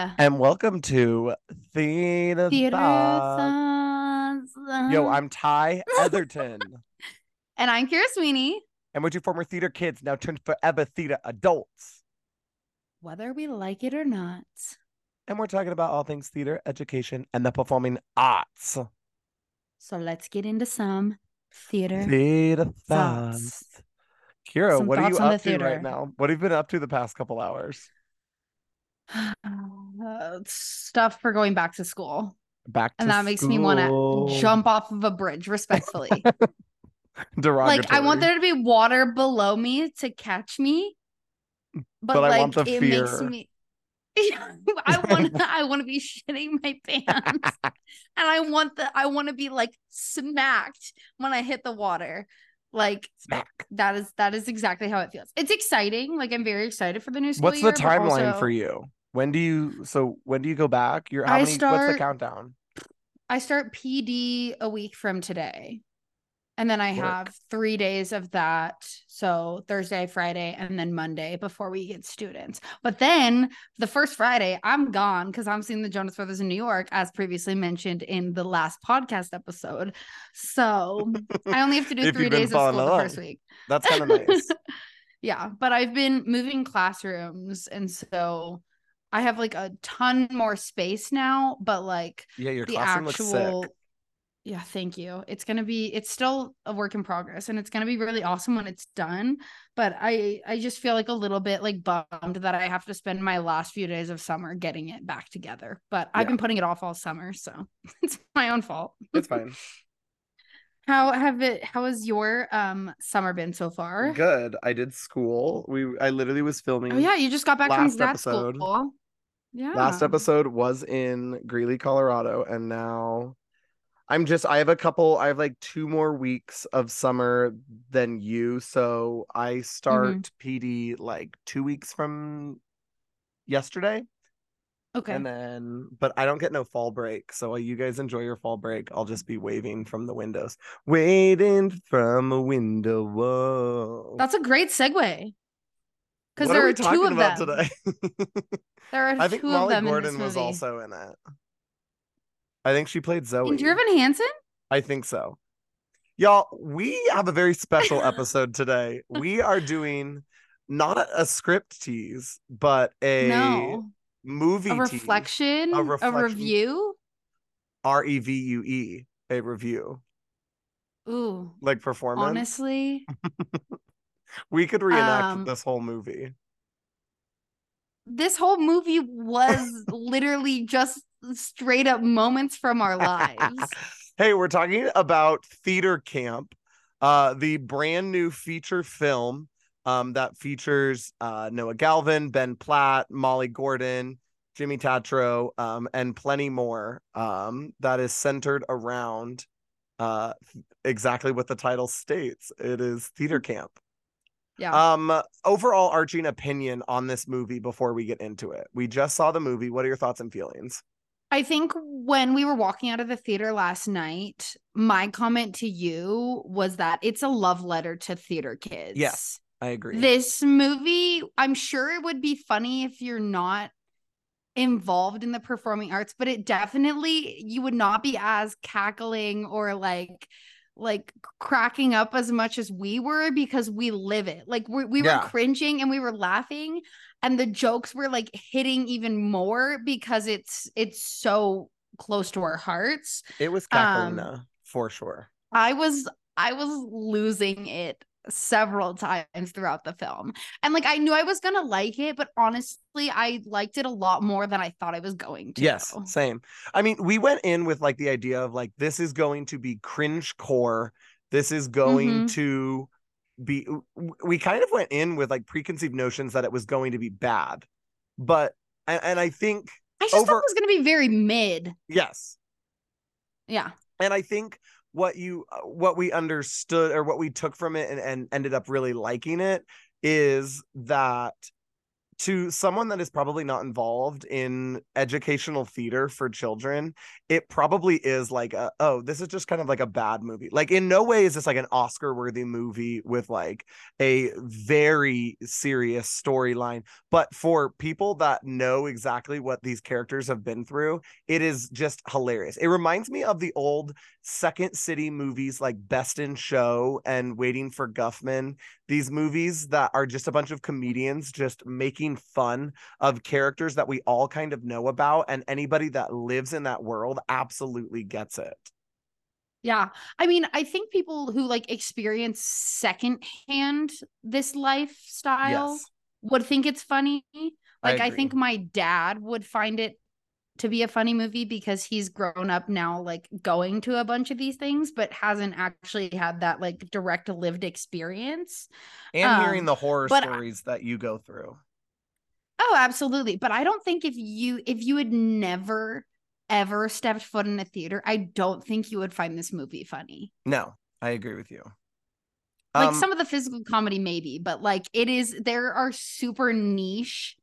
Hi. and welcome to Theater Theater Thoughts. Thoughts. Yo, I'm Ty Eatherton. and I'm Kiera Sweeney. and we're two former theater kids now turned forever theater adults. Whether we like it or not. And we're talking about all things theater, education, and the performing arts. So let's get into some theater Theater thoughts. thoughts. Kiera, Some what are you on the up to right now? What have you been up to the past couple hours? Stuff for going back to school. Back to And that makes me want to jump off of a bridge respectfully. like I want there to be water below me to catch me. But, But I like want the it makes fear. me I want I want to be shitting my pants. and I want the I want to be like smacked when I hit the water. Like Smack. that is that is exactly how it feels. It's exciting. Like I'm very excited for the new school What's the year, but timeline also- for you? When do you so when do you go back? You're how I many what's the start- countdown? I start PD a week from today. And then I Work. have three days of that. So Thursday, Friday, and then Monday before we get students. But then the first Friday, I'm gone because I'm seeing the Jonas Brothers in New York, as previously mentioned in the last podcast episode. So I only have to do three days of school following the first week. That's kind of nice. yeah, but I've been moving classrooms. And so I have like a ton more space now, but like Yeah, your the classroom actual looks sick. yeah thank you it's gonna be it's still a work in progress and it's gonna be really awesome when it's done but i i just feel like a little bit like bummed that i have to spend my last few days of summer getting it back together but i've been putting it off all summer so it's my own fault It's fine. how have it how has your um summer been so far Good. I did school. We I literally was filming oh yeah you just got back from grad episode. school yeah last episode was in Greeley, Colorado, and now I'm just I have a couple I have like two more weeks of summer than you. So I mm-hmm. start PD like two weeks from yesterday. okay And then, but I don't get no fall break. So while you guys enjoy your fall break, I'll just be waving from the windows. Waiting from a window. Whoa. that's a great segue because there are are, we two talking of about them today? there are I think two Molly of them Gordon was also in it. I think she played Zoe. and Dear Evan Hansen I think so. Y'all, we have a very special episode today. We are doing not a, a script tease, but a no movie a reflection, A a, reflection. review. R E V U E, a review. Ooh, Like performance. honestly, we could reenact um, this whole movie. this whole movie was literally just straight up moments from our lives. hey, we're talking about Theater Camp, uh, the brand new feature film um, that features uh, Noah Galvin, Ben Platt, Molly Gordon, Jimmy Tatro, um, and plenty more. Um, that is centered around uh, exactly what the title states. It is Theater Camp. Yeah. Um, overall arching opinion on this movie before we get into it. We just saw the movie. What are your thoughts and feelings? I think when we were walking out of the theater last night, my comment to you was that it's a love letter to theater kids. Yes, I agree. This movie, I'm sure it would be funny if you're not involved in the performing arts, but it definitely you would not be as cackling or like like cracking up as much as we were because we live it. Like we we Yeah. were cringing and we were laughing and the jokes were like hitting even more because it's it's so close to our hearts. It was Um, for sure. I was I was losing it several times throughout the film. And like I knew I was going to like it, but honestly, I liked it a lot more than I thought I was going to. Yes, same. I mean, we went in with like the idea of like this is going to be cringe core. This is going Mhm. to be. We kind of went in with like preconceived notions that it was going to be bad, but and, and I think I just thought it was going to be very mid. yes, Yeah. and I think what you uh, what we understood or what we took from it and, and ended up really liking it is that to someone that is probably not involved in educational theater for children, it probably is like a, oh, this is just kind of like a bad movie. Like in no way is this like an Oscar worthy movie with like a very serious storyline. But for people that know exactly what these characters have been through, it is just hilarious. It reminds me of the old Second City movies like Best in Show and Waiting for Guffman. These movies that are just a bunch of comedians just making fun of characters that we all kind of know about. And anybody that lives in that world absolutely gets it. Yeah. I mean, I think people who like experience secondhand this lifestyle Yes. would think it's funny. Like I, agree. think my dad would find it to be a funny movie because he's grown up now like going to a bunch of these things but hasn't actually had that like direct lived experience. And hearing Um, the horror but I- stories that you go through. Oh, absolutely. But I don't think if you if you had never ever stepped foot in a theater, I don't think you would find this movie funny. No, I agree with you. like Um, some of the physical comedy maybe but like it is there are super niche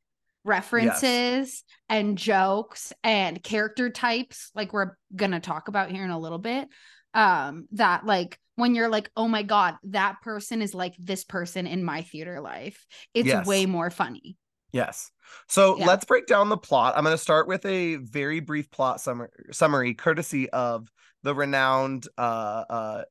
references and jokes and character types like we're gonna talk about here in a little bit um that like when you're like oh my god that person is like this person in my theater life it's Yes. way more funny Yes. So Yeah. let's break down the plot. I'm going to start with a very brief plot summary, summary courtesy of the renowned uh, uh,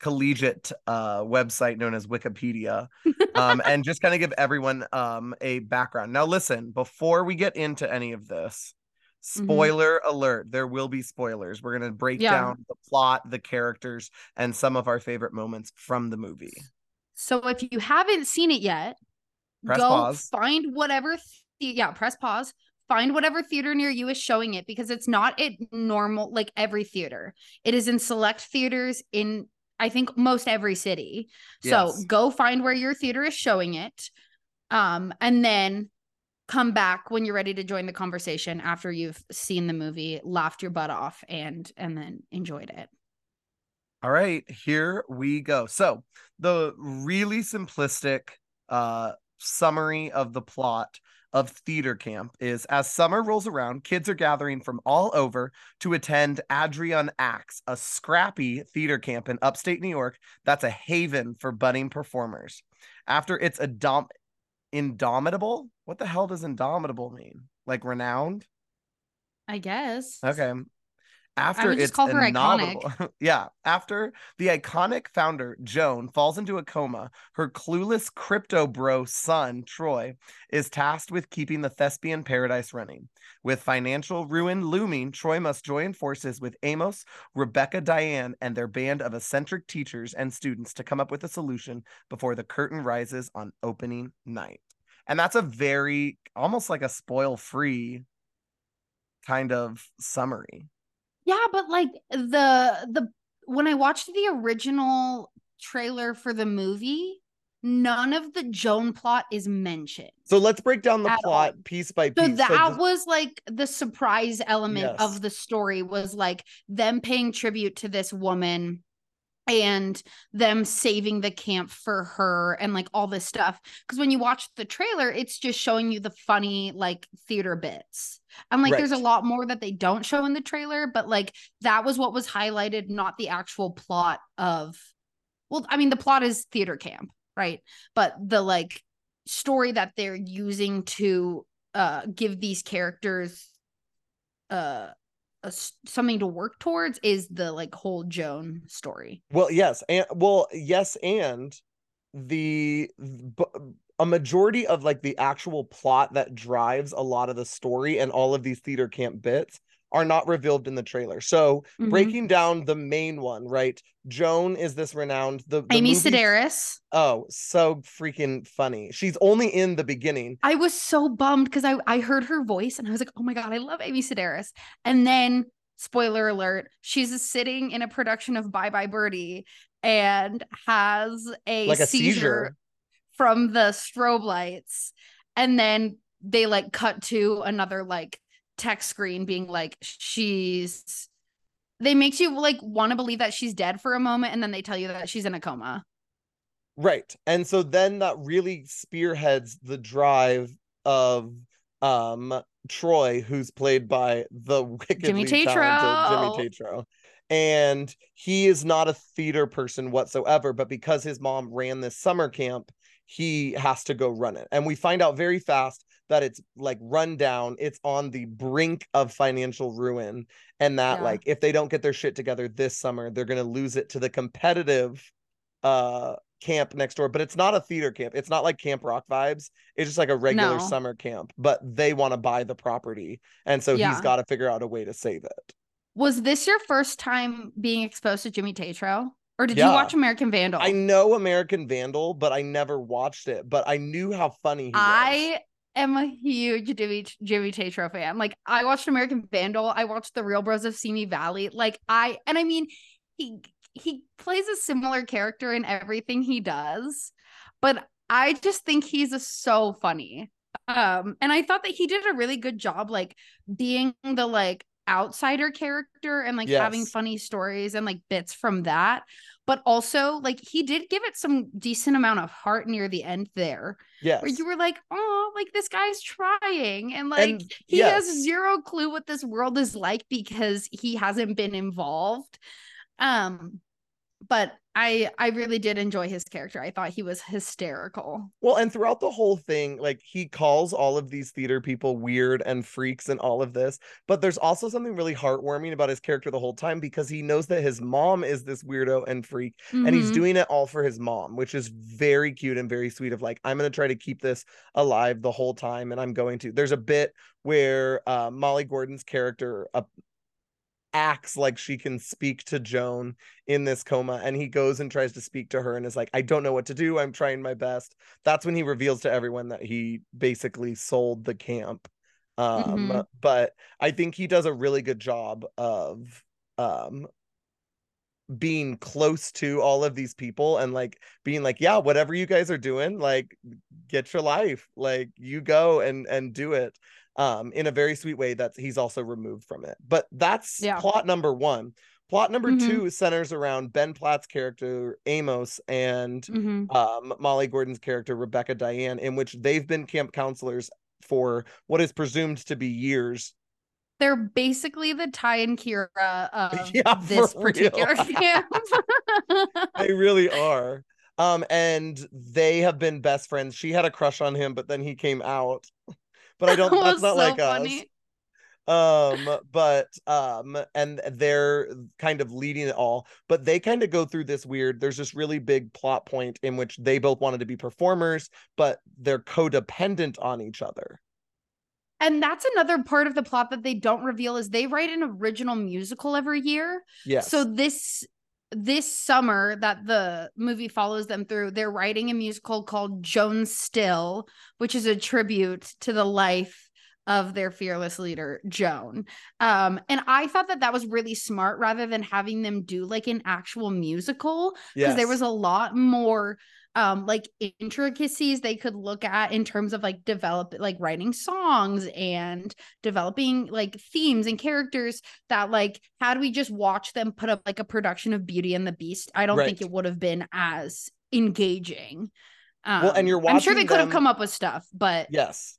collegiate uh, website known as Wikipedia, um, and just kind of give everyone um, a background. Now, listen, before we get into any of this, Mhm. spoiler alert, there will be spoilers. We're going to break Yeah. down the plot, the characters, and some of our favorite moments from the movie. so if you haven't seen it yet Press go pause. find whatever the- yeah press pause find whatever theater near you is showing it because it's not at normal like every theater it is in select theaters in i think most every city so Yes. go find where your theater is showing it um and then come back when you're ready to join the conversation after you've seen the movie laughed your butt off and and then enjoyed it All right, here we go. So, the really simplistic uh summary of the plot of theater camp is as summer rolls around, kids are gathering from all over to attend AdirondACTS, a scrappy theater camp in upstate New York that's a haven for budding performers. After it's a dom- indomitable, what the hell does indomitable mean? Like renowned? i guess Okay. After it's call yeah. After the iconic founder, Joan, falls into a coma, her clueless crypto bro son, Troy, is tasked with keeping the thespian paradise running. With financial ruin looming, Troy must join forces with Amos, Rebecca Diane, and their band of eccentric teachers and students to come up with a solution before the curtain rises on opening night. And that's a very almost like a spoil free kind of summary. Yeah, but like the the when I watched the original trailer for the movie, none of the Joan plot is mentioned. So let's break down the plot all. piece by piece. So that just- was like the surprise element Yes. of the story was like them paying tribute to this woman and them saving the camp for her and like all this stuff. Because when you watch the trailer it's just showing you the funny like theater bits. And like there's a lot more that they don't show in the trailer but like that was what was highlighted not the actual plot of well i mean the plot is theater camp right? But the like story that they're using to uh give these characters uh a something to work towards is the like whole joan story. Well, yes, and well, yes, and the a majority of like the actual plot that drives a lot of the story and all of these theater camp bits are not revealed in the trailer. So Mhm. breaking down the main one, right? Joan is this renowned the, the amy movie- sedaris Oh, so freaking funny. She's only in the beginning. i was so bummed because i i heard her voice and i was like oh my god i love amy sedaris and then spoiler alert she's sitting in a production of bye bye birdie and has a, Like a seizure, seizure. from the strobe lights and then they like cut to another like text screen being like she's they makes you like want to believe that she's dead for a moment and then they tell you that she's in a coma Right. And so then that really spearheads the drive of um Troy, who's played by the wickedly Jimmy talented Jimmy Tatro. And he is not a theater person whatsoever, but because his mom ran this summer camp, he has to go run it. And we find out very fast that it's like run down, it's on the brink of financial ruin. And that, Yeah. like, if they don't get their shit together this summer, they're going to lose it to the competitive uh camp next door but it's not a theater camp it's not like camp rock vibes it's just like a regular No. summer camp but they want to buy the property and so he's got to figure out a way to save it Was this your first time being exposed to Jimmy Tatro? Or did Yeah. you watch American Vandal? i know american vandal but i never watched it but i knew how funny he was I am a huge Jimmy Jimmy Tatro fan. Like I watched American Vandal. I watched The Real Bros of Simi Valley. Like I and I mean he he plays a similar character in everything he does, but I just think he's a, so funny. Um and I thought that he did a really good job like being the like outsider character and like having funny stories and like bits from that. But also like he did give it some decent amount of heart near the end there yes where you were like, oh, like this guy's trying. And like And he yes. has zero clue what this world is like because he hasn't been involved. Um, but I I really did enjoy his character. I thought he was hysterical. Well, and throughout the whole thing, like he calls all of these theater people weird and freaks and all of this, but there's also something really heartwarming about his character the whole time because he knows that his mom is this weirdo and freak, and he's Mhm. doing it all for his mom, which is very cute and very sweet. Of like, I'm gonna try to keep this alive the whole time, and I'm going to. There's a bit where uh, Molly Gordon's character uh, acts like she can speak to Joan in this coma and he goes and tries to speak to her and is like I don't know what to do. I'm trying my best. That's when he reveals to everyone that he basically sold the camp. Um Mhm. but I think he does a really good job of um being close to all of these people and like being like yeah whatever you guys are doing like get your life. Like you go and and do it um in a very sweet way that he's also removed from it but that's Yeah. plot number one plot number Mhm. two centers around ben platt's character amos and Mhm. um molly gordon's character rebecca diane in which they've been camp counselors for what is presumed to be years They're basically the Ty and Kiera of Yeah, this particular camp. they really are um and they have been best friends she had a crush on him but then he came out but i don't That that's not so like funny. us um but um and they're kind of leading it all but they kind of go through this weird there's this really big plot point in which they both wanted to be performers but they're codependent on each other And that's another part of the plot that they don't reveal is they write an original musical every year. yes So this this summer that the movie follows them through, they're writing a musical called Joan Still, which is a tribute to the life of their fearless leader Joan. Um and I thought that that was really smart rather than having them do like an actual musical because there was a lot more um like intricacies they could look at in terms of like develop like writing songs and developing like themes and characters that like had we just watched them put up like a production of Beauty and the Beast I don't think it would have been as engaging. Um, Well, and you're I'm sure they watching could have them- come up with stuff but Yes.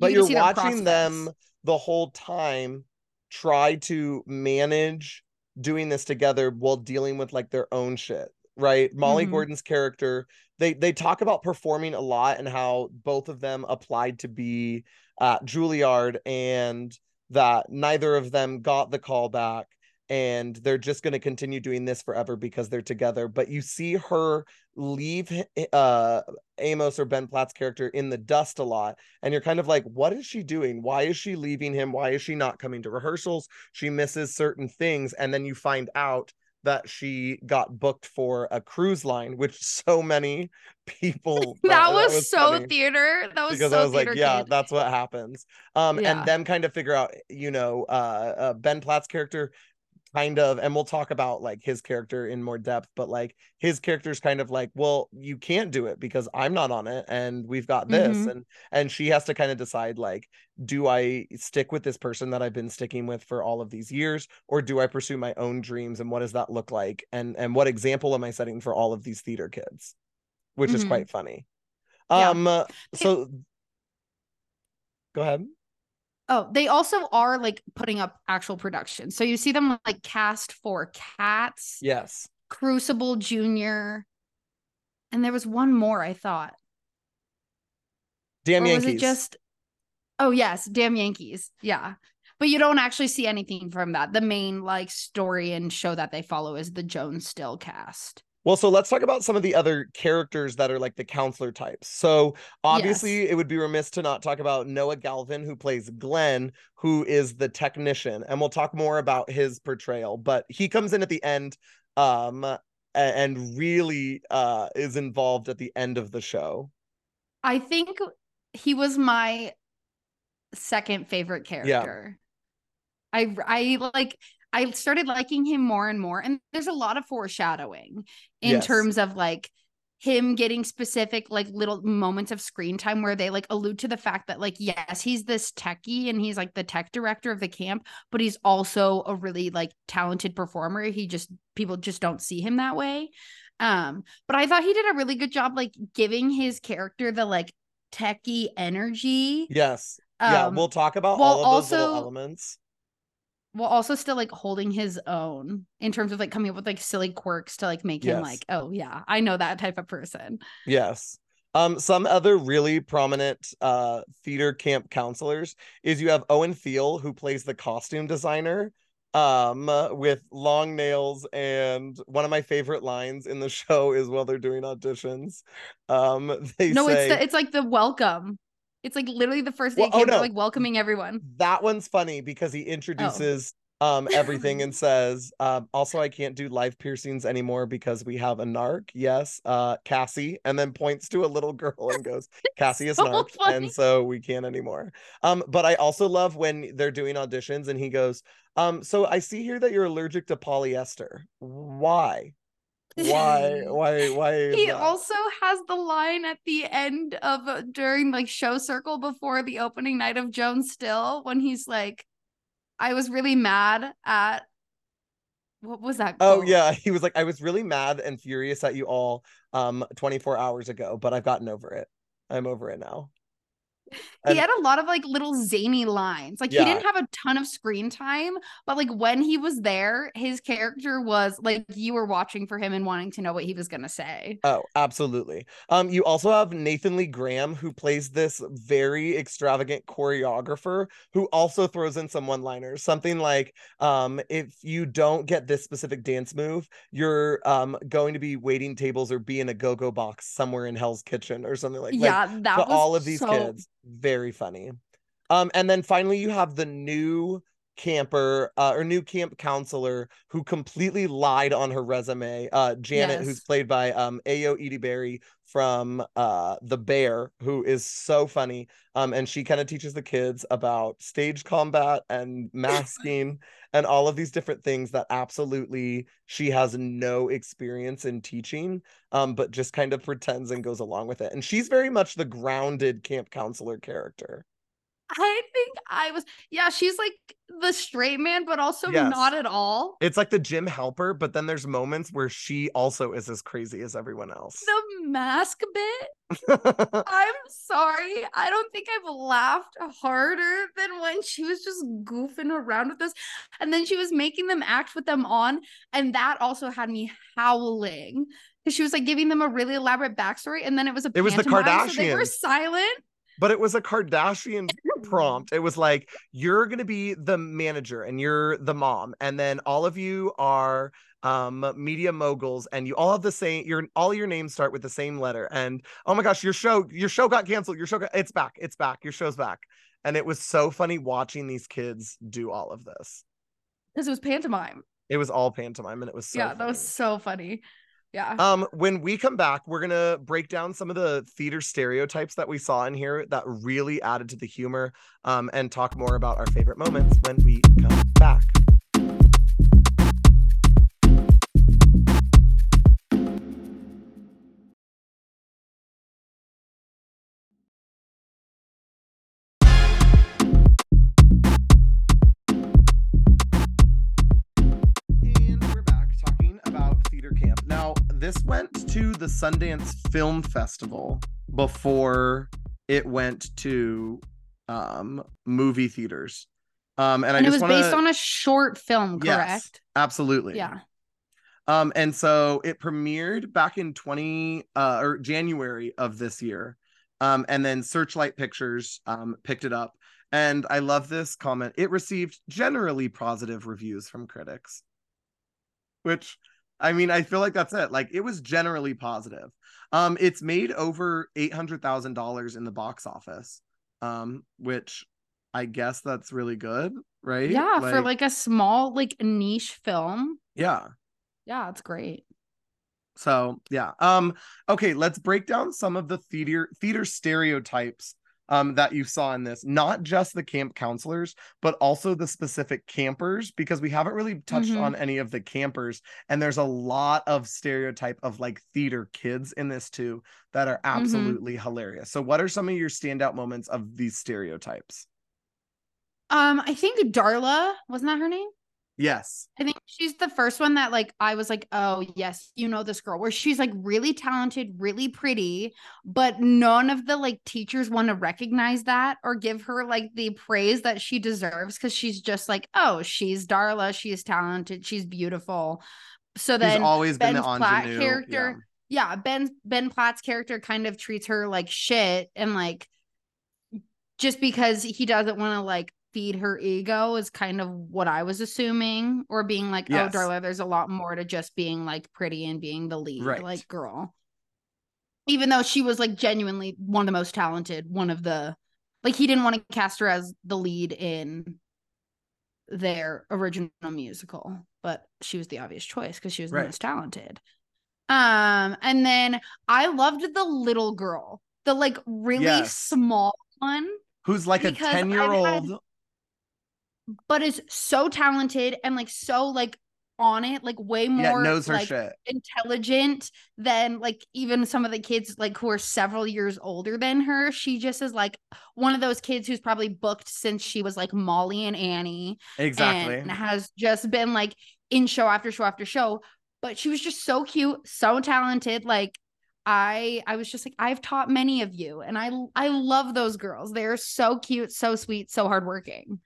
But get you're watching them the whole time try to manage doing this together while dealing with like their own shit, right? Molly Mhm. Gordon's character, they they talk about performing a lot and how both of them applied to be at Juilliard and that neither of them got the call back and they're just going to continue doing this forever because they're together. But you see her leave uh Amos or Ben Platt's character in the dust a lot and you're kind of like what is she doing? Why is she leaving him? Why is she not coming to rehearsals? She misses certain things. And then you find out that she got booked for a cruise line which so many people that, was, so theater that was because so I was like, yeah, that's what happens. Um, Yeah. and them kind of figure out, you know, uh, uh, Ben Platt's character kind of, and we'll talk about like his character in more depth, but like his character's kind of like, well, you can't do it because I'm not on it, and we've got this, Mhm. and and she has to kind of decide like, do I stick with this person that I've been sticking with for all of these years, or do I pursue my own dreams, and what does that look like, and and what example am I setting for all of these theater kids, which is Mhm. quite funny. Yeah. Um, uh, so Go ahead. Oh, they also are like putting up actual production. So you see them like cast for Cats, Yes. Crucible Junior, and there was one more I thought. Damn or Yankees. was it just? Oh yes, damn Yankees. Yeah, but you don't actually see anything from that. The main like story and show that they follow is the Jones Still cast. Well, so let's talk about some of the other characters that are like the counselor types. So obviously, it would be remiss to not talk about Noah Galvin, who plays Glenn, who is the technician, and we'll talk more about his portrayal. But he comes in at the end, um, and really uh is involved at the end of the show. I think he was my second favorite character. I I like I started liking him more and more and there's a lot of foreshadowing in Yes. terms of like him getting specific like little moments of screen time where they like allude to the fact that like yes he's this techie and he's like the tech director of the camp but he's also a really like talented performer he just people just don't see him that way um but i thought he did a really good job like giving his character the like techie energy Yes. Yeah, um, we'll talk about all of those little also- elements. while also still like holding his own in terms of like coming up with like silly quirks to like make him like oh yeah i know that type of person Yes. Um, some other really prominent uh theater camp counselors is you have Owen Thiele, who plays the costume designer, um, with long nails, and one of my favorite lines in the show is while they're doing auditions. Um, they no say it's the, it's like the welcome it's like literally the first day Well, oh, came, they're no. like welcoming everyone that one's funny because he introduces um everything and says, um, also I can't do live piercings anymore because we have a narc. Yes, uh Cassie, and then points to a little girl and goes, Cassie is so narc, funny. and so we can't anymore. Um, but I also love when they're doing auditions and he goes, um, so I see here that you're allergic to polyester. Why? Why? Why? Why? he that? also has the line at the end of uh, during like show circle before the opening night of joan still when he's like i was really mad at what was that Oh yeah, he was like, I was really mad and furious at you all um 24 hours ago, but I've gotten over it. I'm over it now. He had a lot of like little zany lines. Like Yeah. he didn't have a ton of screen time, but like when he was there, his character was like you were watching for him and wanting to know what he was gonna say. Oh, absolutely. Um, you also have Nathan Lee Graham, who plays this very extravagant choreographer who also throws in some one-liners. Something like, um, if you don't get this specific dance move, you're um going to be waiting tables or be in a go-go box somewhere in Hell's Kitchen or something like like yeah, that was all of these so- kids. Very funny. Um, and then finally you have the new camper uh, or new camp counselor who completely lied on her resume. Uh, Janet, who's played by um Ayo Edebiri from uh The Bear, who is so funny. Um, and she kind of teaches the kids about stage combat and masking and all of these different things that absolutely she has no experience in teaching um, but just kind of pretends and goes along with it. And she's very much the grounded camp counselor character. I think I was yeah, she's like the straight man, but also Yes. not at all. It's like the gym helper, but then there's moments where she also is as crazy as everyone else. The mask bit. I'm sorry. I don't think I've laughed harder than when she was just goofing around with us. And then she was making them act with them on. And that also had me howling. Because she was like giving them a really elaborate backstory. And then it was a It was the pantomime, So they were silent. But it was a Kardashian prompt. It was like, you're going to be the manager and you're the mom. And then all of you are um media moguls and you all have the same your all your names start with the same letter and oh my gosh your show your show got canceled your show got it's back it's back your show's back and it was so funny watching these kids do all of this Because it was pantomime. it was all pantomime and it was so yeah, that was so funny. Yeah. Um, when we come back, we're gonna break down some of the theater stereotypes that we saw in here that really added to the humor, um, and talk more about our favorite moments when we come back. To the Sundance Film Festival before it went to um movie theaters. Um and, I And it just was want based on a short film, Yes. correct? absolutely. Yeah. Um, and so it premiered back in 20 uh or January of this year. Um, and then Searchlight Pictures um picked it up. And I love this comment. It received generally positive reviews from critics. Which I mean, I feel like that's it. Like it was generally positive. Um, it's made over eight hundred thousand dollars in the box office. Um, which I guess that's really good, right? Yeah, for like a small, like niche film. yeah. Yeah, it's great. So yeah. Um okay, let's break down some of the theater theater stereotypes um that you saw in this. Not just the camp counselors, but also the specific campers because we haven't really touched Mhm. on any of the campers and there's a lot of stereotype of like theater kids in this too that are absolutely hilarious. So what are some of your standout moments of these stereotypes? Um, I think Darla, wasn't that her name? Yes. I think she's the first one that like I was like, oh yes, you know this girl, where she's like really talented, really pretty, but none of the like teachers want to recognize that or give her like the praise that she deserves because she's just like, oh, she's Darla, she's talented, she's beautiful. So She's then always been Ben's the Platt ingenue. character, yeah, Ben Ben Platt's character kind of treats her like shit and like just because he doesn't want to like feed her ego is kind of what I was assuming or being like, Yes. oh Darla, there's a lot more to just being like pretty and being the lead Right. like girl. Even though she was like genuinely one of the most talented, one of the like he didn't want to cast her as the lead in their original musical, but she was the obvious choice because she was the most talented. Um, and then I loved the little girl, the like really Yes. small one, Who's like a 10 year old but is so talented and like so like on it, like way more yeah, knows her like shit. intelligent than like even some of the kids like who are several years older than her. She just is like one of those kids who's probably booked since she was like Molly and Annie Exactly. and has just been like in show after show after show. But she was just so cute, so talented. Like I, I was just like, I've taught many of you, and I, I love those girls. They're so cute, so sweet, so hardworking.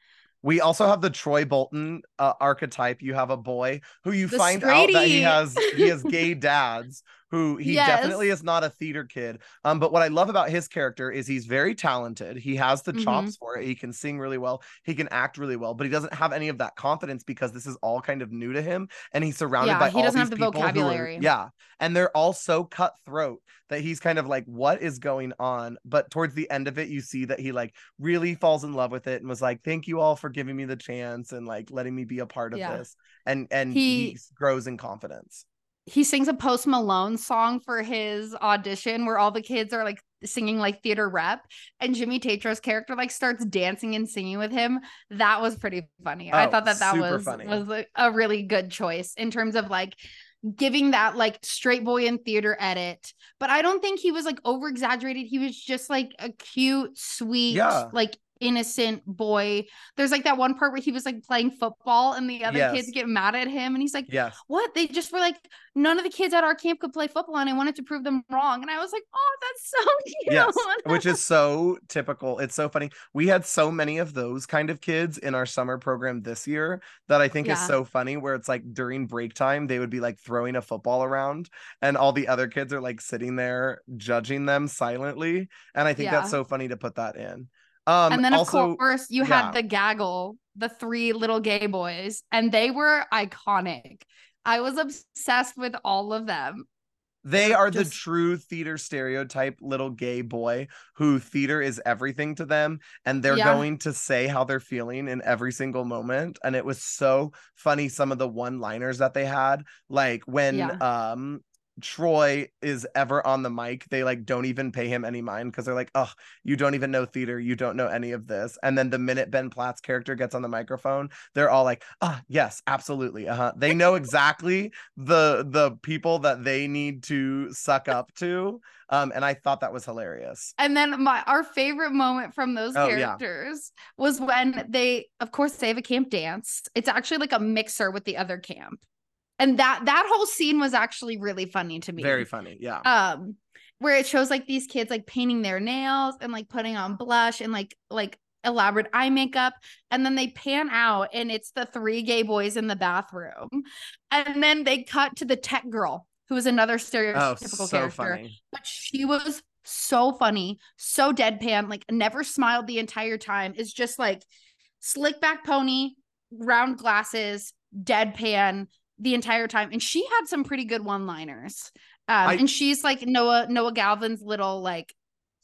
We also have the Troy Bolton uh, archetype. You have a boy who you The find out that he has he has gay dads who he Yes. definitely is not a theater kid. Um, but what I love about his character is he's very talented. He has the chops for it. He can sing really well. He can act really well, but he doesn't have any of that confidence because this is all kind of new to him, and he's surrounded Yeah, by he all doesn't have the people who are- vocabulary. yeah, and they're all so cutthroat that he's kind of like, what is going on? But towards the end of it, you see that he like really falls in love with it and was like, thank you all for giving me the chance and like letting me be a part of Yeah. this. And and he, He- grows in confidence. He sings a Post Malone song for his audition where all the kids are like singing like theater rep, and Jimmy Tatro's character like starts dancing and singing with him. That was pretty funny. I Oh, thought that that was funny. was a, a really good choice in terms of like giving that like straight boy in theater edit. But I don't think he was like over exaggerated. He was just like a cute, sweet, Yeah. like innocent boy. There's like that one part where he was like playing football and the other Yes. kids get mad at him and he's like, Yes. What? They just were like, none of the kids at our camp could play football and I wanted to prove them wrong. And I was like, Oh, that's so cute. Yes, which is so typical. It's so funny. We had so many of those kind of kids in our summer program this year that I think is so funny. Where it's like during break time, they would be like throwing a football around, and all the other kids are like sitting there judging them silently. And I think that's so funny to put that in. Um, and then of also, course you yeah. had the gaggle, the three little gay boys, and they were iconic. I was obsessed with all of them. They are the true theater stereotype little gay boy who theater is everything to them and they're Yeah. going to say how they're feeling in every single moment and it was so funny some of the one-liners that they had like when Yeah. um Troy is ever on the mic, they like don't even pay him any mind because they're like, oh, you don't even know theater, you don't know any of this. And then the minute Ben Platt's character gets on the microphone, they're all like, ah, yes, absolutely. Uh-huh. They know exactly the the people that they need to suck up to. Um, and I thought that was hilarious. And then my our favorite moment from those Oh, yeah. characters was when they, of course, they have a camp dance. It's actually like a mixer with the other camp. And that that whole scene was actually really funny to me. Very funny. Yeah. um where it shows like these kids like painting their nails and like putting on blush and like like elaborate eye makeup. And then they pan out and it's the three gay boys in the bathroom. And then they cut to the tech girl, who is another stereotypical Oh, so character. funny. But she was so funny, so deadpan, like never smiled the entire time. Is just like slick back pony, round glasses, deadpan the entire time. And she had some pretty good one-liners. Um, I- and she's like Noah Noah Galvin's little like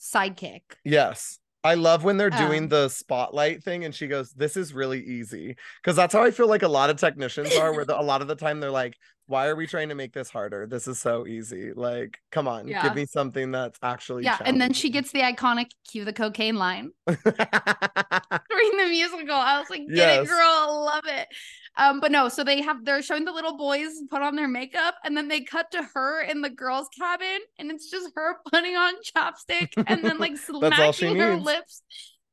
sidekick. Yes. I love when they're doing Um, the spotlight thing and she goes, This is really easy. Because that's how I feel like a lot of technicians are, where the, a lot of the time they're like, Why are we trying to make this harder? This is so easy. Like, come on, Yeah. give me something that's actually Yeah, and then she gets the iconic cue the cocaine line during the musical. I was like, get Yes. it, girl, I love it. Um, but no, so they have they're showing the little boys put on their makeup, and then they cut to her in the girls' cabin, and it's just her putting on ChapStick and then like That's all she smacking her needs. lips.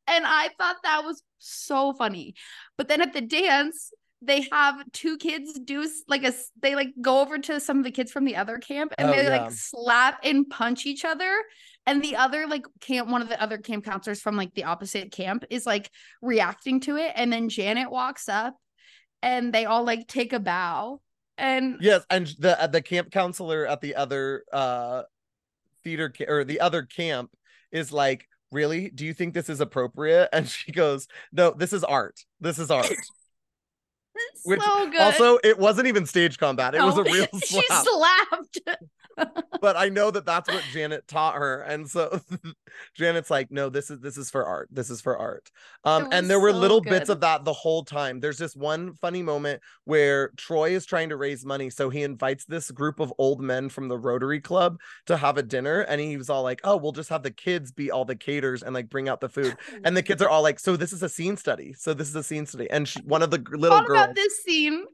And I thought that was so funny. But then at the dance, they have two kids do like a they like go over to some of the kids from the other camp and Oh, they yeah. like slap and punch each other and the other like camp one of the other camp counselors from like the opposite camp is like reacting to it and then Janet walks up and they all like take a bow and Yes, and the uh, the camp counselor at the other uh theater or the other camp is like, "Really? Do you think this is appropriate?" And she goes, "No, this is art. This is art." Which so good Also, it wasn't even stage combat. It was a real real she slap. slapped but I know that that's what Janet taught her, and so Janet's like, "No, this is this is for art. This is for art." Um, and there were so little bits of that the whole time. There's this one funny moment where Troy is trying to raise money, so he invites this group of old men from the Rotary Club to have a dinner, and he was all like, "Oh, we'll just have the kids be all the caters and like bring out the food." And the kids are all like, "So this is a scene study. So this is a scene study." And she, one of the little girls, about this scene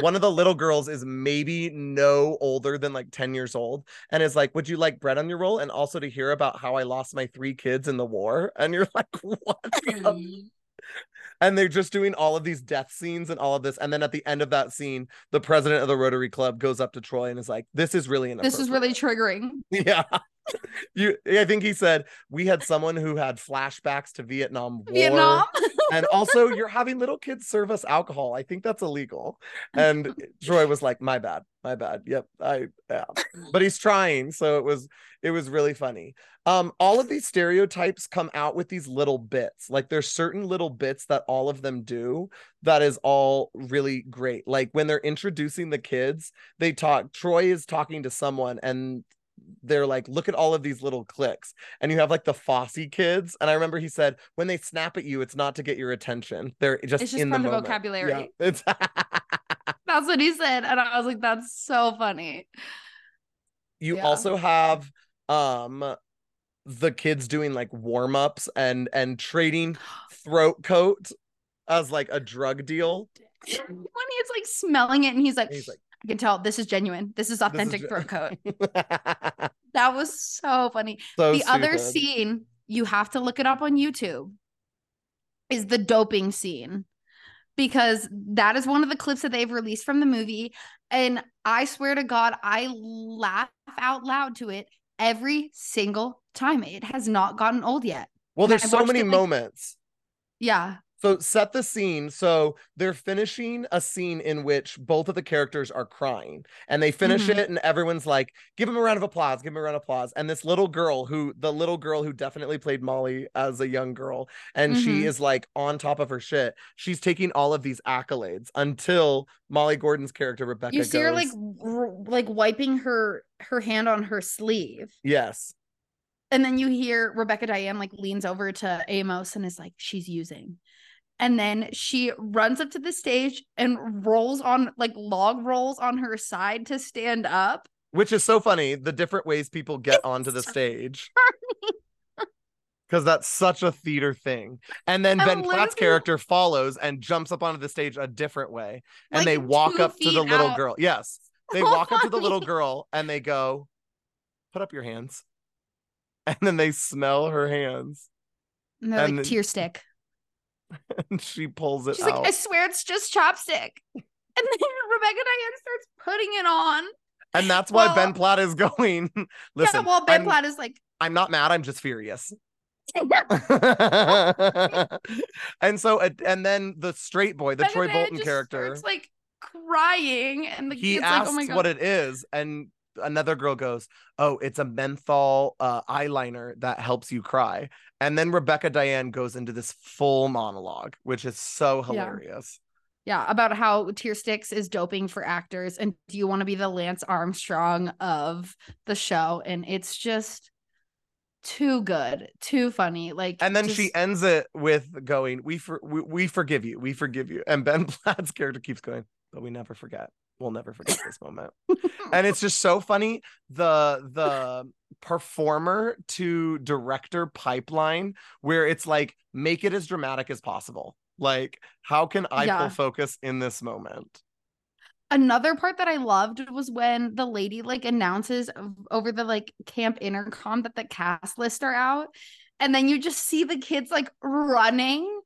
one of the little girls is maybe no older than like 10 years old and is like would you like bread on your roll? and also to hear about how i lost my three kids in the war and you're like what the-" and they're just doing all of these death scenes and all of this and then at the end of that scene the president of the rotary club goes up to troy and is like this is really this is really triggering. Yeah. You i think he said we had someone who had flashbacks to vietnam war. Vietnam and also you're having little kids serve us alcohol. I think that's illegal. And troy was like my bad my bad. Yep i yeah but he's trying so it was it was really funny. Um all of these stereotypes come out with these little bits. Like there's certain little bits that all of them do that is all really great. Like when they're introducing the kids they talk troy is talking to someone and they're like, look at all of these little clicks. And you have like the Fosse kids. And I remember he said, when they snap at you, it's not to get your attention. They're just, It's just in the moment. vocabulary. Yeah, it's that's what he said and i was like that's so funny you Yeah. also have um the kids doing like warm-ups and and trading throat coat as like a drug deal. when he's like smelling it and he's like, And he's like, I can tell this is genuine. This is authentic gen- throat coat. That was so funny. so the other scene, you have to look it up on YouTube, is the doping scene. Because that is one of the clips that they've released from the movie. And I swear to God, I laugh out loud to it every single time. It has not gotten old yet. Well, and there's I so many it, like- moments. Yeah. So set the scene. So they're finishing a scene in which both of the characters are crying and they finish Mhm. it and everyone's like, give him a round of applause, give him a round of applause. And this little girl who the little girl who definitely played Molly as a young girl, and she Mhm. is like on top of her shit. She's taking all of these accolades until Molly Gordon's character, Rebecca, You see her like r- like wiping her her hand on her sleeve. Yes. And then you hear Rebecca Diane like leans over to Amos and is like, she's using. And then she runs up to the stage and rolls on like log rolls on her side to stand up. Which is so funny, the different ways people get It's onto the so stage. Because that's such a theater thing. And then And Ben Platt's character follows and jumps up onto the stage a different way. And Like they walk up to the little out. girl. Yes. They walk up to the little girl and they go, put up your hands. And then they smell her hands. And they're And like tear stick. And she pulls it She's out. like, I swear it's just ChapStick. And then Rebecca Diane starts putting it on. and that's why well- Ben Platt is going. Listen, yeah, well, Ben I'm, Platt is like, I'm not mad, I'm just furious. and so and then the straight boy, the Troy Bolton character, it's like crying, and the he asks like, "Oh my god!" what it is, and another girl goes, "Oh, it's a menthol uh, eyeliner that helps you cry." And then Rebecca Diane goes into this full monologue, which is so Yeah. hilarious. Yeah, about how Tear Sticks is doping for actors, and do you want to be the Lance Armstrong of the show? And it's just too good, too funny. Like, And then just- she ends it with going, "We for we, we forgive you, we forgive you." And Ben Platt's character keeps going, "But we never forget. We'll never forget this moment." and it's just so funny the the performer to director pipeline where it's like make it as dramatic as possible like how can i Yeah. pull focus in this moment Another part that I loved was when the lady like announces over the like camp intercom that the cast list are out, and then you just see the kids like running,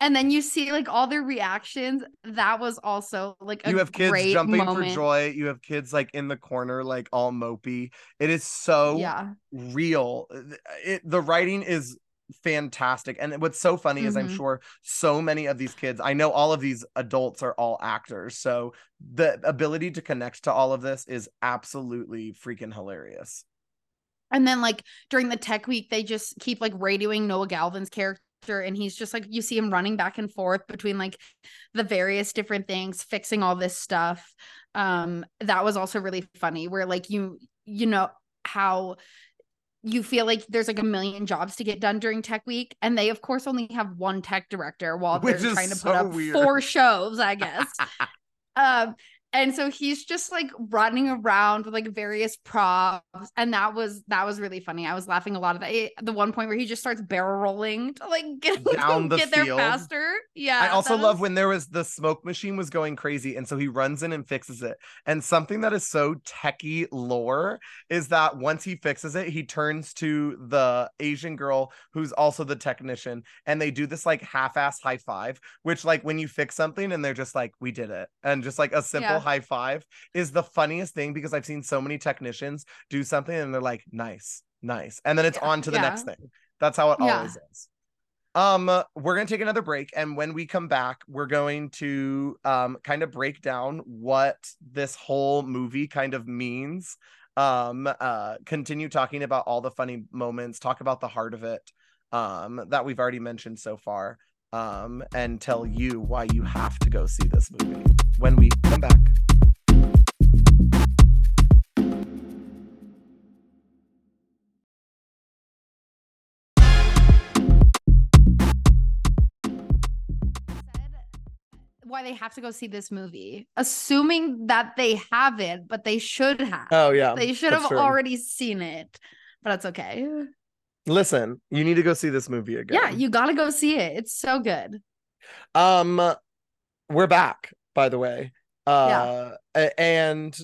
and then you see like all their reactions. That was also like a you have kids jumping moment. for joy you have kids like in the corner like all mopey it is so Yeah, real it, the writing is fantastic and what's so funny is i'm Mhm. sure so many of these kids i know all of these adults are all actors so the ability to connect to all of this is absolutely freaking hilarious and then like during the tech week, they just keep like radioing Noah Galvin's character, and he's just like you see him running back and forth between like the various different things, fixing all this stuff. Um, that was also really funny. Where like you you know how you feel like there's like a million jobs to get done during tech week and they of course only have one tech director while Which they're trying to so put up weird. four shows i guess um and so he's just like running around with like various props and that was that was really funny i was laughing a lot of that the one point where he just starts barrel rolling to like get, Down the get there field. faster yeah I also that love was- when there was the smoke machine was going crazy, and so he runs in and fixes it. And something that is so techie lore is that once he fixes it, he turns to the Asian girl who's also the technician, and they do this like half-ass high five, which like when you fix something and they're just like, "We did it," and just like a simple Yeah. High five is the funniest thing because I've seen so many technicians do something and they're like, "Nice, nice," and then it's Yeah, on to the next thing. That's how it Yeah. always is. Um, we're gonna take another break, and when we come back, we're going to um kind of break down what this whole movie kind of means. Um, uh, continue talking about all the funny moments, talk about the heart of it, um, that we've already mentioned so far, um, and tell you why you have to go see this movie when we come back. why they have to go see this movie assuming that they haven't but they should have Oh yeah, they should have true. already seen it but that's okay Listen, you need to go see this movie again. yeah you gotta go see it it's so good Um, we're back, by the way. Uh, a- and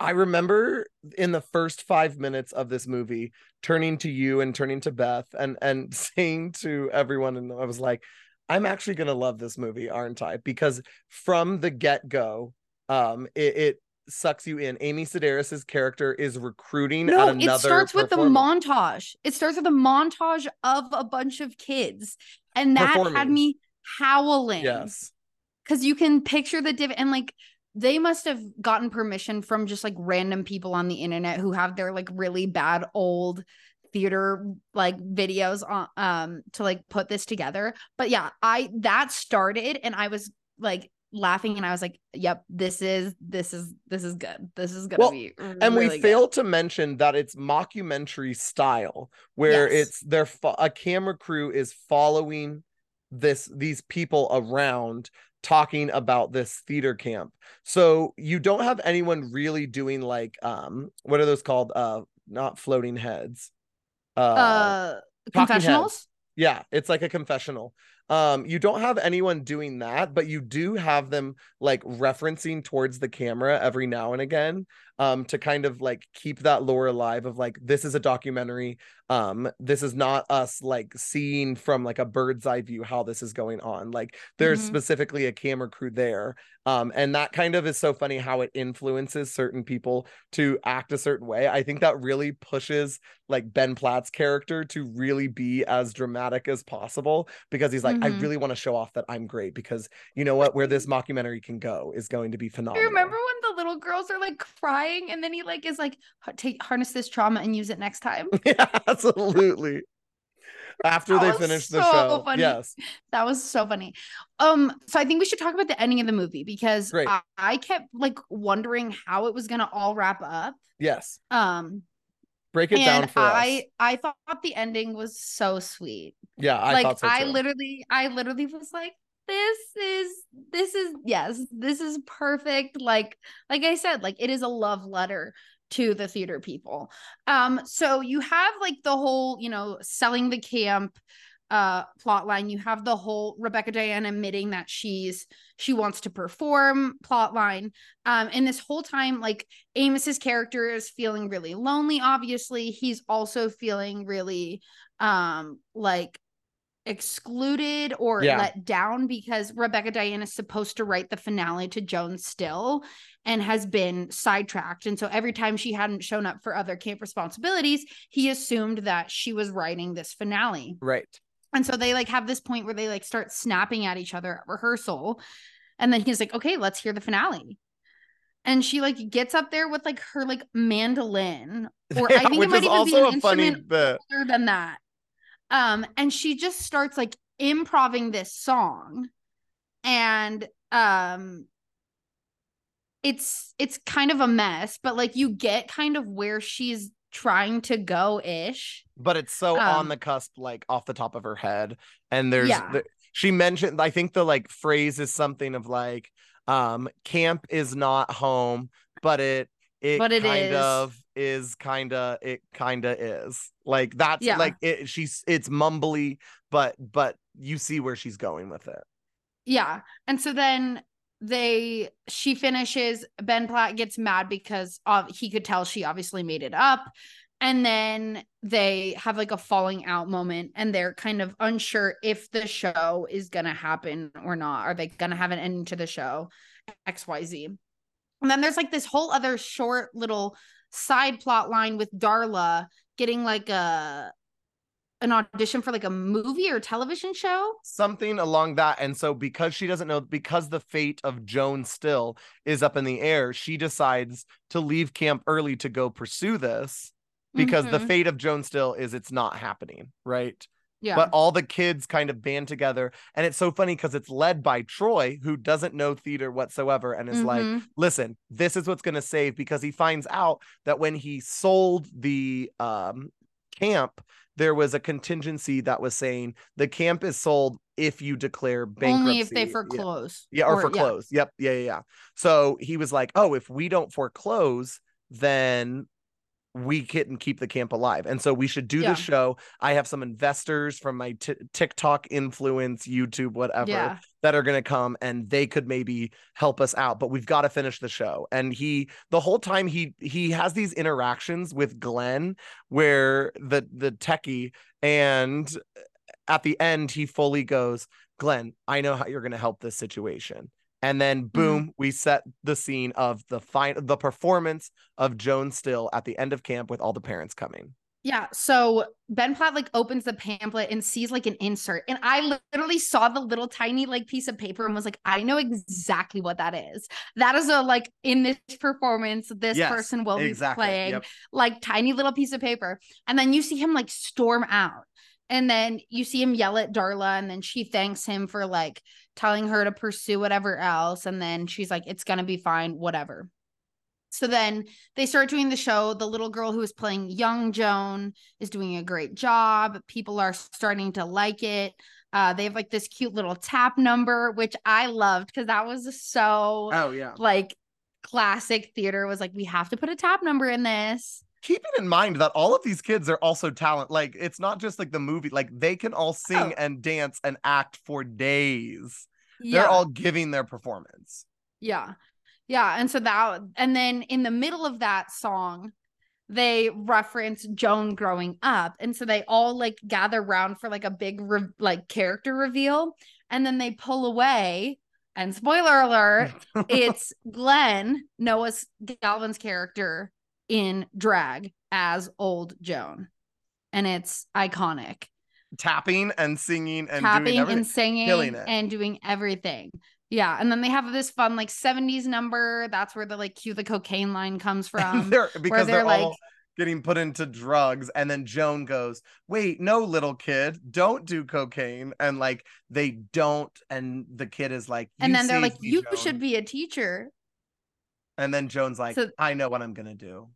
I remember in the first five minutes of this movie, turning to you and turning to Beth and and saying to everyone, and I was like, I'm actually gonna love this movie, aren't I? Because from the get go, um, it, it sucks you in. Amy Sedaris's character is recruiting. no at another it starts with the montage it starts with a montage of a bunch of kids and that had me howling Yes. because you can picture the div and like they must have gotten permission from just like random people on the internet who have their like really bad old theater like videos on um to like put this together but yeah i that started and i was like laughing and i was like yep this is this is this is good this is gonna Well, be and we good. failed to mention that it's mockumentary style where Yes. it's their fo- a camera crew is following this these people around talking about this theater camp so you don't have anyone really doing like um what are those called uh not floating heads uh, uh talking heads. confessionals yeah it's like a confessional um you don't have anyone doing that but you do have them like referencing towards the camera every now and again um to kind of like keep that lore alive of like this is a documentary um this is not us like seeing from like a bird's eye view how this is going on like there's Mhm. specifically a camera crew there um and that kind of is so funny how it influences certain people to act a certain way i think that really pushes like ben platt's character to really be as dramatic as possible because he's like i Mhm. really want to show off that i'm great because you know what where this mockumentary can go is going to be I phenomenal remember when the little girls are like crying and then he like is like "H- take harness this trauma and use it next time. yeah absolutely after That they finish the show funny. yes That was so funny. Um, so I think we should talk about the ending of the movie because I, I kept like wondering how it was gonna all wrap up. yes Um, break it down for I us I thought the ending was so sweet. yeah i like thought so I literally I literally was like this is this is yes this is perfect like like I said like it is a love letter to the theater people. Um so you have like the whole, you know, selling the camp uh plot line. You have the whole Rebecca Diane admitting that she's she wants to perform plot line. Um and this whole time like Amos's character is feeling really lonely obviously. He's also feeling really um like excluded or Yeah. let down because Rebecca Diane is supposed to write the finale to Joan Still and has been sidetracked. And so every time she hadn't shown up for other camp responsibilities, he assumed that she was writing this finale. right And so they like have this point where they like start snapping at each other at rehearsal. And then he's like, okay, let's hear the finale. And she like gets up there with like her like mandolin, or I Yeah, think it might even be an a funny instrument bit older than that. Um, and she just starts like improving this song, and um, it's it's kind of a mess, but like you get kind of where she's trying to go ish. but it's so on Um, the cusp like off the top of her head and there's Yeah. the, she mentioned i think the like phrase is something of like um camp is not home but it it But it kind is. of is kind of it kind of is. Like that's Yeah. like it she's it's mumbly but but you see where she's going with it. Yeah. And so then they she finishes Ben Platt gets mad because uh, he could tell she obviously made it up. And then they have like a falling out moment and they're kind of unsure if the show is going to happen or not. Are they going to have an ending to the show? Xyz and then there's like this whole other short little side plot line with Darla getting like a an audition for like a movie or television show something along that and so because she doesn't know because the fate of joan still is up in the air she decides to leave camp early to go pursue this because the Mhm. fate of joan still is it's not happening right yeah but all the kids kind of band together and it's so funny because it's led by troy who doesn't know theater whatsoever and is like Mhm. listen this is what's going to save because he finds out that when he sold the um camp there was a contingency that was saying the camp is sold if you declare bankruptcy only if they foreclose. Yeah, or, foreclose. Yep. Yeah, yeah, yeah. So he was like, "Oh, if we don't foreclose, then we can keep the camp alive, and so we should do Yeah. the show." I have some investors from my t- TikTok influence, YouTube, whatever, Yeah. that are going to come, and they could maybe help us out. But we've got to finish the show. And he, the whole time, he he has these interactions with Glenn, where the the techie, and at the end, he fully goes, Glenn, I know how you're going to help this situation. And then mm-hmm. boom, we set the scene of the fine the performance of Joan Still at the end of camp with all the parents coming. Yeah. So Ben Platt like opens the pamphlet and sees like an insert. And I literally saw the little tiny like piece of paper and was like, I know exactly what that is. That is a like in this performance, this Yes, person will be playing Yep. like tiny little piece of paper. And then you see him like storm out. And then you see him yell at Darla, and then she thanks him for like telling her to pursue whatever else. And then she's like, it's gonna be fine, whatever. So then they start doing the show. The little girl who is playing young Joan is doing a great job. People are starting to like it. Uh, they have like this cute little tap number, which I loved because that was so Oh yeah. like classic theater was like, we have to put a tap number in this. Keeping in mind that all of these kids are also talent. Like it's not just like the movie, like they can all sing Oh. and dance and act for days. Yeah. They're all giving their performance. Yeah. Yeah. And so that, and then in the middle of that song, they reference Joan growing up. And so they all like gather around for like a big, re- like character reveal. And then they pull away. And spoiler alert, it's Glenn, Noah's Galvin's character in drag as old Joan. And it's iconic. Tapping and singing and doing tapping everything. and singing and doing everything. Yeah, and then they have this fun like 70s number. That's where the like cue the cocaine line comes from. they're because they're, they're like- all getting put into drugs and then joan goes wait no little kid don't do cocaine and like they don't and the kid is like and then they're like, me, "You Joan." should be a teacher." and then joan's like So- i know what i'm gonna do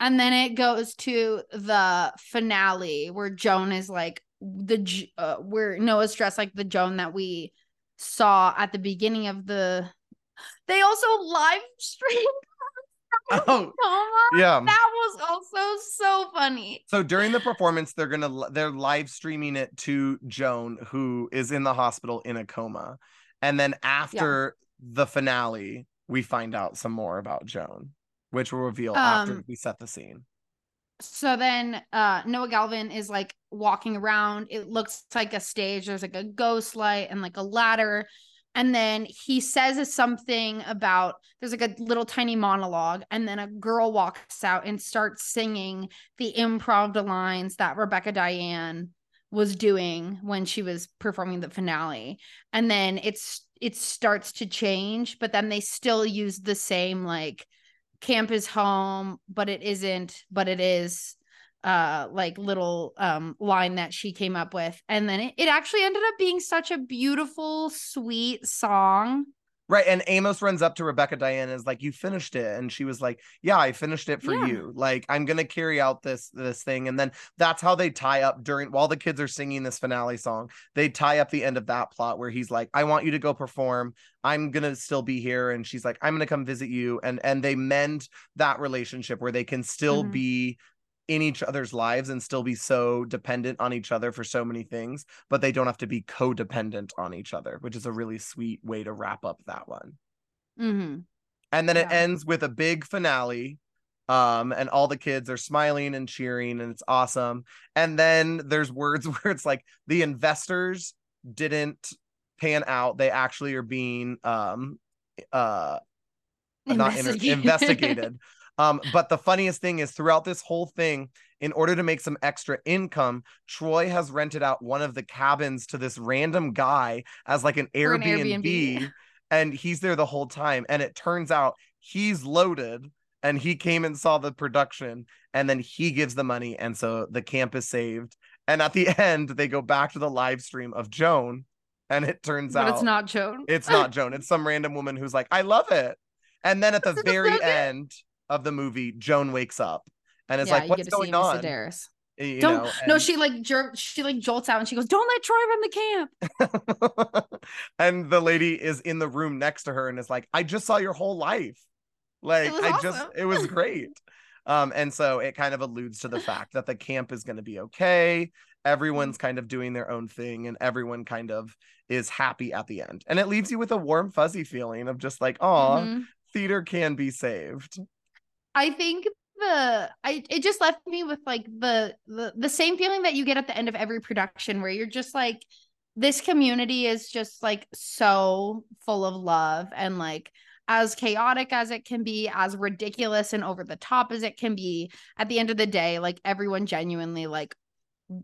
And then it goes to the finale where Joan is like the uh, where Noah's dressed like the Joan that we saw at the beginning of the. They also live streamed oh yeah That was also so funny. so during the performance they're gonna they're live streaming it to joan who is in the hospital in a coma and then after the finale we find out some more about joan which will reveal after Um, we set the scene so then uh Noah Galvin is like walking around. It looks like a stage. There's like a ghost light and like a ladder. And then he says something about there's like a little tiny monologue, and then a girl walks out and starts singing the improv lines that Rebecca Diane was doing when she was performing the finale. And then it's it starts to change, but then they still use the same like camp is home, but it isn't, but it is uh like little um line that she came up with. And then it, it actually ended up being such a beautiful sweet song Right. And Amos runs up to Rebecca Diane and is like, You finished it. And she was like, Yeah, I finished it for Yeah. you. Like, I'm gonna carry out this this thing. And then that's how they tie up during while the kids are singing this finale song, they tie up the end of that plot where he's like, I want you to go perform. I'm gonna still be here. And she's like, I'm gonna come visit you. And and they mend that relationship where they can still Mhm. be in each other's lives and still be so dependent on each other for so many things, but they don't have to be codependent on each other, which is a really sweet way to wrap up that one. mm-hmm. And then it ends with a big finale. Um, and all the kids are smiling and cheering, and it's awesome. And then there's words where it's like the investors didn't pan out. They actually are being um uh not inter- investigated. Um, but the funniest thing is throughout this whole thing, in order to make some extra income, Troy has rented out one of the cabins to this random guy as like an For an Airbnb, Airbnb. and he's there the whole time. And it turns out he's loaded and he came and saw the production and then he gives the money. And so the camp is saved. And at the end, they go back to the live stream of Joan, and it turns but out it's not Joan. it's not Joan. It's some random woman who's like, I love it. And then at the very end of the movie, Joan wakes up and is yeah, like, What's going on? Sedaris. You Don't know, no, she like she like jolts out and she goes, "Don't let Troy run the camp." and the lady is in the room next to her and is like, I just saw your whole life. Like, I just, it was great. um, and so it kind of alludes to the fact that the camp is going to be okay. Everyone's Mm-hmm. kind of doing their own thing and everyone kind of is happy at the end. And it leaves you with a warm, fuzzy feeling of just like, oh, Mhm. theater can be saved. I think the I it just left me with like the the the same feeling that you get at the end of every production where you're just like this community is just like so full of love and like as chaotic as it can be as ridiculous and over the top as it can be at the end of the day like everyone genuinely like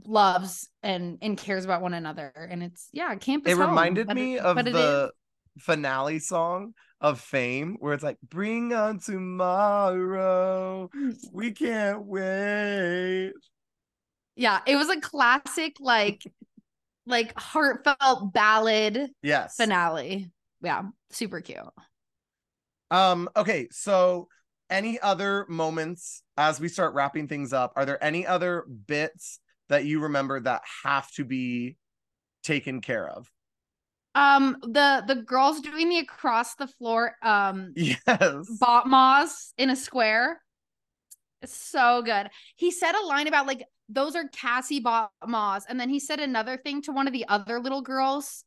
loves and and cares about one another and it's yeah campus. it home, reminded me it- of the finale song of fame where it's like bring on tomorrow. We can't wait. Yeah it was a classic like like heartfelt ballad yes. finale. Yeah super cute. Um okay so any other moments as we start wrapping things up are there any other bits that you remember that have to be taken care of um the the girls doing the across the floor um yes bot moss in a square It's so good. He said a line about like those are Cassie bought Moss, and then he said another thing to one of the other little girls.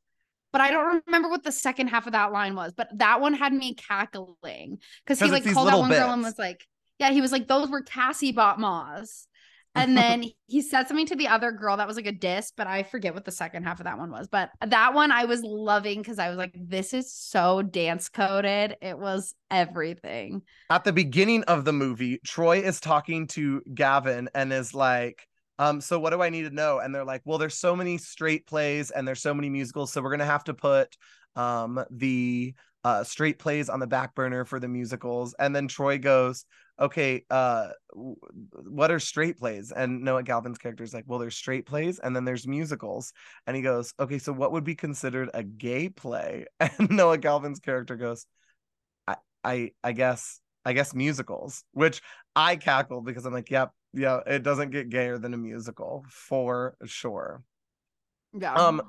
But I don't remember what the second half of that line was. But that one had me cackling because he like called out little one girl and was like, "Yeah," he was like, "Those were Cassie bought Moss." And then he said something to the other girl that was like a diss, but I forget what the second half of that one was. But that one I was loving because I was like, this is so dance coded. It was everything. At the beginning of the movie, Troy is talking to Gavin and is like, um, so what do I need to know? And they're like, well, there's so many straight plays and there's so many musicals, so we're gonna have to put um the uh straight plays on the back burner for the musicals. And then Troy goes, okay, uh what are straight plays? And Noah Galvin's character is like, well, there's straight plays and then there's musicals. And he goes, okay, so what would be considered a gay play? And Noah Galvin's character goes, I I I guess I guess musicals, which I cackle because I'm like, yep, yeah, it doesn't get gayer than a musical for sure. Yeah. Um,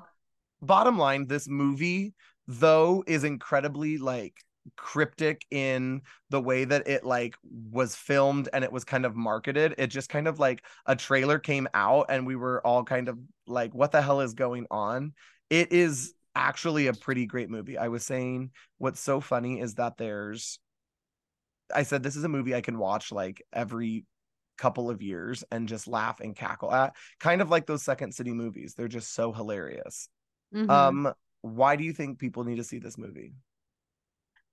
bottom line, this movie though is incredibly like cryptic in the way that it like was filmed and it was kind of marketed. It just kind of like a trailer came out and we were all kind of like, what the hell is going on? It is actually a pretty great movie. I was saying what's so funny is that there's I said this is a movie I can watch like every couple of years and just laugh and cackle at. Kind of like those Second City movies. They're just so hilarious. Mhm. Um why do you think people need to see this movie?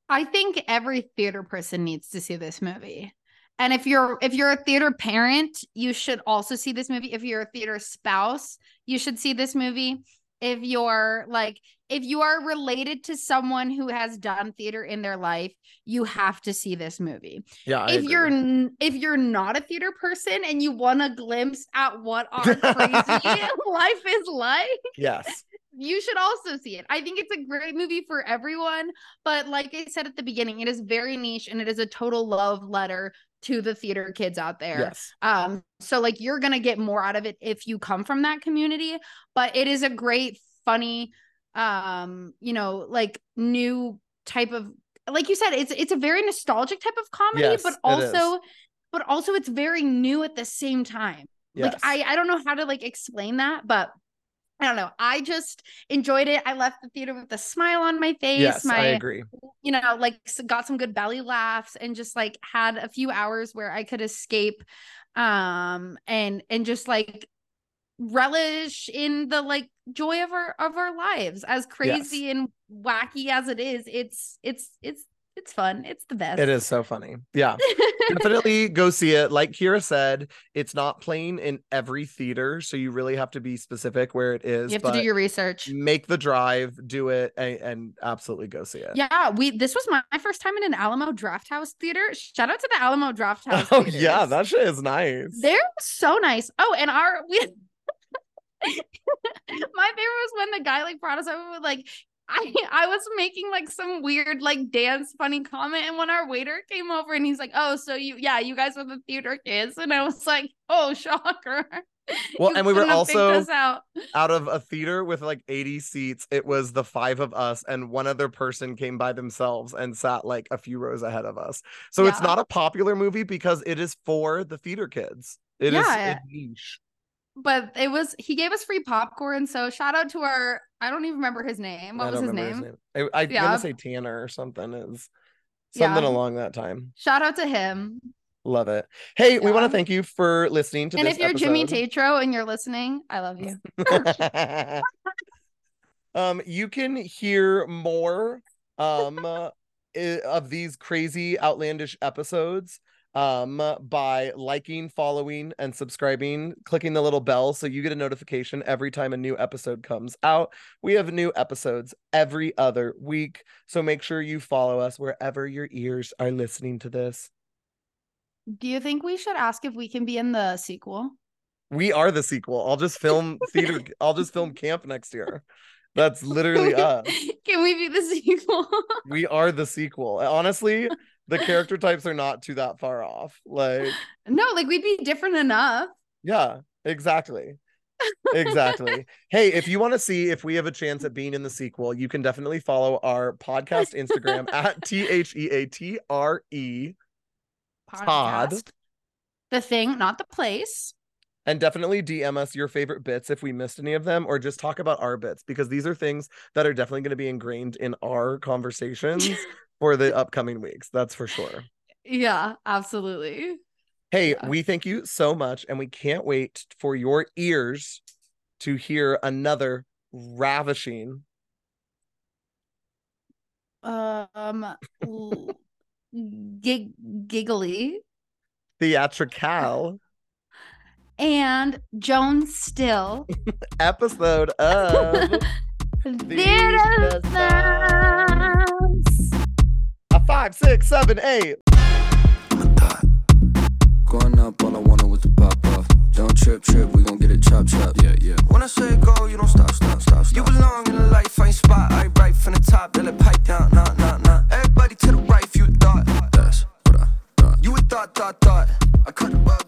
I think every theater person needs to see this movie. And if you're if you're a theater parent, you should also see this movie. If you're a theater spouse, you should see this movie. If you're like if you are related to someone who has done theater in their life, you have to see this movie. Yeah, if you're if you're not a theater person and you want a glimpse at what our crazy life is like, yes, you should also see it. I think it's a great movie for everyone, but like I said at the beginning, it is very niche and it is a total love letter to the theater kids out there. yes, Um so like you're going to get more out of it if you come from that community, but it is a great funny um you know like new type of like you said it's it's a very nostalgic type of comedy Yes, but also but also it's very new at the same time yes. like I I don't know how to like explain that, but I don't know. I just enjoyed it. I left the theater with a smile on my face. yes, my I agree. you know, like got some good belly laughs and just like had a few hours where I could escape um and and just like relish in the like joy of our of our lives as crazy and wacky as it is it's it's it's it's fun it's the best It is so funny. Yeah. Definitely go see it. Like Kiera said, it's not playing in every theater, so you really have to be specific where it is. you have but to do your research make the drive, do it, and, and absolutely go see it. Yeah, we this was my first time in an Alamo Drafthouse theater. Shout out to the Alamo Draft House. Oh theaters. yeah, that shit is nice. they're so nice. Oh, and our we my favorite was when the guy like brought us over with like I I was making like some weird like dance funny comment, and when our waiter came over and he's like, "Oh, so you yeah, you guys were the theater kids," and I was like, "Oh, shocker." Well, You and we were couldn't have picked also out. out of a theater with like 80 seats. It was the five of us, and one other person came by themselves and sat like a few rows ahead of us. So it's not a popular movie because it is for the theater kids. It is Yeah. it's niche. But it was he gave us free popcorn. So shout out to our I don't even remember his name. What I was don't his name? I, I'm Yeah. gonna say Tanner or something is something Yeah. along that time. Shout out to him. Love it. Hey, we want to thank you for listening to and if you're Jimmy episode. Tatro and you're listening, I love you. um, you can hear more um uh, of these crazy outlandish episodes um by liking, following, and subscribing, clicking the little bell so you get a notification every time a new episode comes out. We have new episodes every other week, so make sure you follow us wherever your ears are listening to this. Do you think we should ask if we can be in the sequel? We are the sequel. I'll just film theater. I'll just film camp next year. That's literally us. Can we be the sequel? We are the sequel. Honestly, the character types are not too that far off. Like, no, like we'd be different enough. yeah, exactly. Exactly. hey, if you want to see if we have a chance at being in the sequel, you can definitely follow our podcast Instagram at T H E A T R E Pod. The thing, not the place. And definitely DM us your favorite bits if we missed any of them, or just talk about our bits because these are things that are definitely going to be ingrained in our conversations for the upcoming weeks. That's for sure. Yeah, absolutely. Hey, Yeah. we thank you so much, and we can't wait for your ears to hear another ravishing Um, gig- giggly theatrical and Joan Still. episode of Theater These Sounds. a five, six, seven, eight. I'm a thought. Going up, all I wanted was to pop off. Don't trip, trip, we gon' get it chop chop. Yeah, yeah. When I say go, you don't stop, stop, stop, stop. You belong in the life, I ain't spot, I right from the top, let it pipe down, nah, nah, nah. Everybody to the right, if you thought. That's what I thought. You would thought, thought, thought. I cut the rug